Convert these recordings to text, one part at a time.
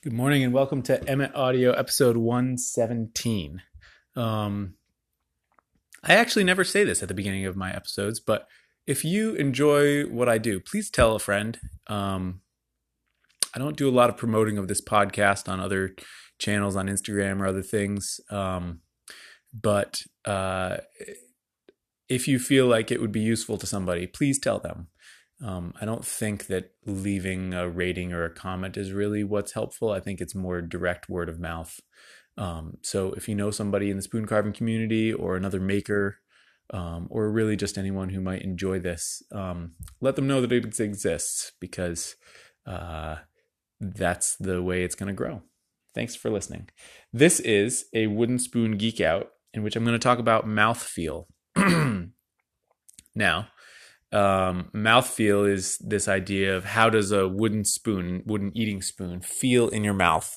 Good morning and welcome to Emmett Audio episode 117. Um, I actually never say this at the beginning of my episodes, but if you enjoy what I do, please tell a friend. Um, I don't do a lot of promoting of this podcast on other channels on Instagram or other things. Um, but uh, if you feel like it would be useful to somebody, please tell them. Um, I don't think that leaving a rating or a comment is really what's helpful. I think it's more direct word of mouth. Um, so if you know somebody in the spoon carving community or another maker, um, or really just anyone who might enjoy this, um, let them know that it exists because uh, that's the way it's going to grow. Thanks for listening. This is a wooden spoon geek out in which I'm going to talk about mouthfeel. now, um, mouthfeel is this idea of how does a wooden spoon, wooden eating spoon, feel in your mouth.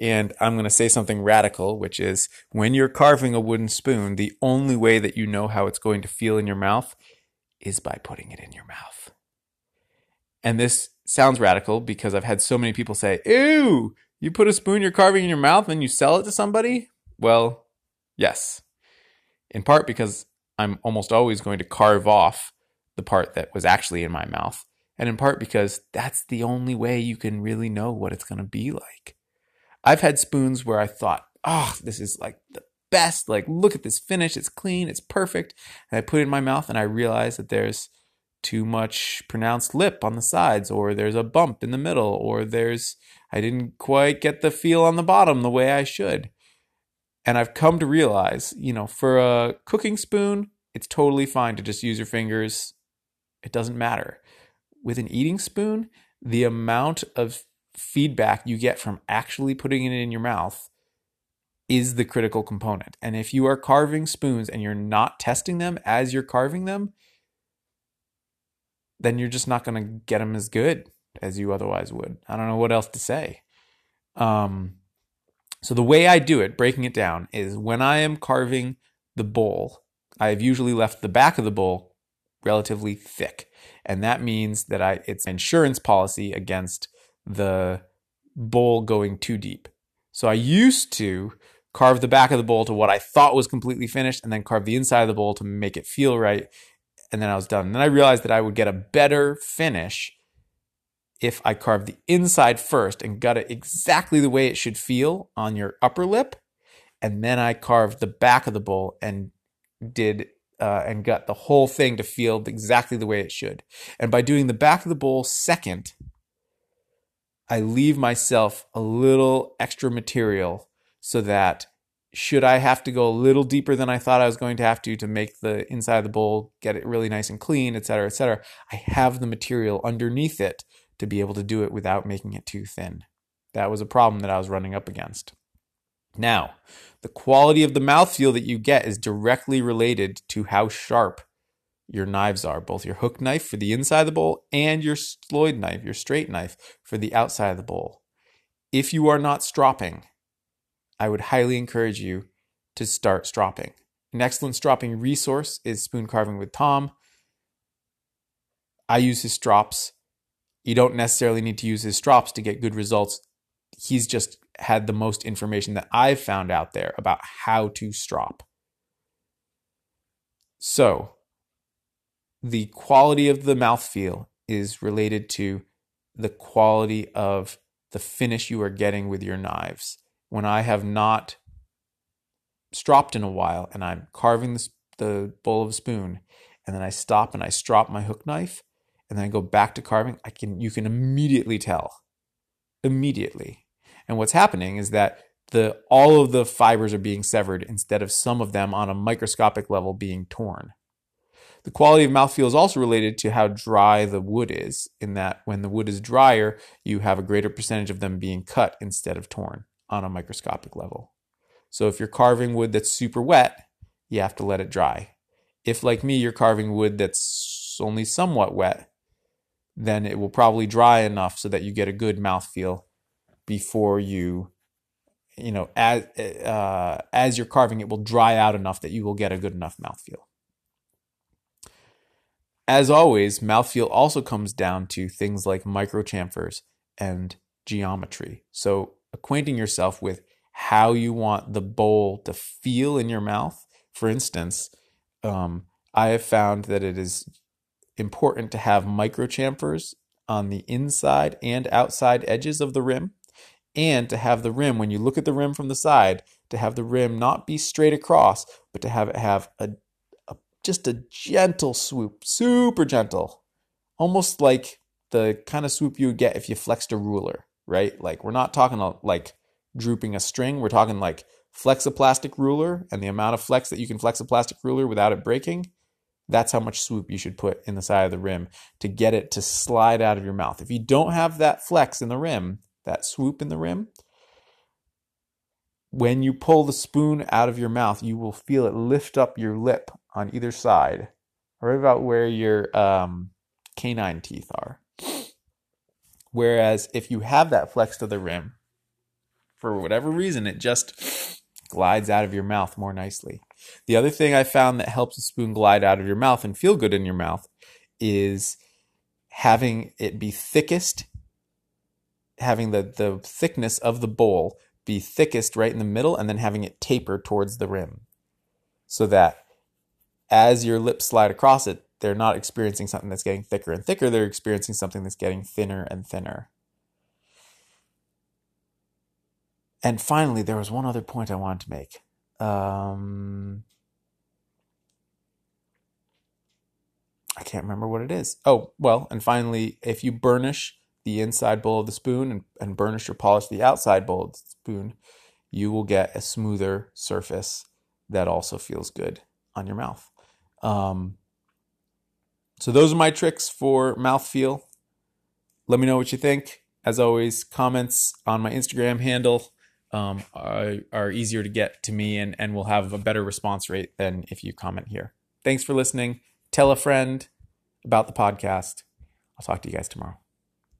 And I'm going to say something radical, which is when you're carving a wooden spoon, the only way that you know how it's going to feel in your mouth is by putting it in your mouth. And this sounds radical because I've had so many people say, Ew, you put a spoon you're carving in your mouth and you sell it to somebody? Well, yes. In part because I'm almost always going to carve off the part that was actually in my mouth. And in part because that's the only way you can really know what it's going to be like. I've had spoons where I thought, oh, this is like the best. Like, look at this finish. It's clean. It's perfect. And I put it in my mouth and I realize that there's too much pronounced lip on the sides, or there's a bump in the middle, or there's, I didn't quite get the feel on the bottom the way I should. And I've come to realize, you know, for a cooking spoon, it's totally fine to just use your fingers it doesn't matter. With an eating spoon, the amount of feedback you get from actually putting it in your mouth is the critical component. And if you are carving spoons and you're not testing them as you're carving them, then you're just not going to get them as good as you otherwise would. I don't know what else to say. Um, so the way I do it, breaking it down, is when I am carving the bowl, I have usually left the back of the bowl relatively thick. And that means that I it's insurance policy against the bowl going too deep. So I used to carve the back of the bowl to what I thought was completely finished and then carve the inside of the bowl to make it feel right. And then I was done. And then I realized that I would get a better finish if I carved the inside first and got it exactly the way it should feel on your upper lip. And then I carved the back of the bowl and did uh, and got the whole thing to feel exactly the way it should. And by doing the back of the bowl second, I leave myself a little extra material so that should I have to go a little deeper than I thought I was going to have to to make the inside of the bowl get it really nice and clean, et cetera, et cetera, I have the material underneath it to be able to do it without making it too thin. That was a problem that I was running up against. Now, the quality of the mouthfeel that you get is directly related to how sharp your knives are, both your hook knife for the inside of the bowl and your sloyd knife, your straight knife for the outside of the bowl. If you are not stropping, I would highly encourage you to start stropping. An excellent stropping resource is Spoon Carving with Tom. I use his strops. You don't necessarily need to use his strops to get good results. He's just had the most information that I've found out there about how to strop. So, the quality of the mouthfeel is related to the quality of the finish you are getting with your knives. When I have not stropped in a while and I'm carving the, the bowl of a spoon, and then I stop and I strop my hook knife, and then I go back to carving, I can you can immediately tell. Immediately and what's happening is that the all of the fibers are being severed instead of some of them on a microscopic level being torn. The quality of mouthfeel is also related to how dry the wood is, in that when the wood is drier, you have a greater percentage of them being cut instead of torn on a microscopic level. So if you're carving wood that's super wet, you have to let it dry. If, like me, you're carving wood that's only somewhat wet, then it will probably dry enough so that you get a good mouthfeel before you you know as uh, as you're carving it will dry out enough that you will get a good enough mouthfeel as always mouthfeel also comes down to things like microchamfers and geometry so acquainting yourself with how you want the bowl to feel in your mouth. For instance, um, I have found that it is important to have micro chamfers on the inside and outside edges of the rim, and to have the rim, when you look at the rim from the side, to have the rim not be straight across, but to have it have a, a just a gentle swoop, super gentle, almost like the kind of swoop you would get if you flexed a ruler, right? Like we're not talking like drooping a string, we're talking like flex a plastic ruler and the amount of flex that you can flex a plastic ruler without it breaking that's how much swoop you should put in the side of the rim to get it to slide out of your mouth. If you don't have that flex in the rim, that swoop in the rim, when you pull the spoon out of your mouth, you will feel it lift up your lip on either side, right about where your um, canine teeth are. Whereas if you have that flex to the rim, for whatever reason, it just glides out of your mouth more nicely. The other thing I found that helps a spoon glide out of your mouth and feel good in your mouth is having it be thickest, having the, the thickness of the bowl be thickest right in the middle, and then having it taper towards the rim. So that as your lips slide across it, they're not experiencing something that's getting thicker and thicker, they're experiencing something that's getting thinner and thinner. And finally, there was one other point I wanted to make. Um, I can't remember what it is. Oh, well, and finally, if you burnish the inside bowl of the spoon and, and burnish or polish the outside bowl of the spoon, you will get a smoother surface that also feels good on your mouth. Um, so those are my tricks for mouth feel. Let me know what you think. As always, comments on my Instagram handle um, are, are easier to get to me and, and will have a better response rate than if you comment here. Thanks for listening. Tell a friend about the podcast. I'll talk to you guys tomorrow.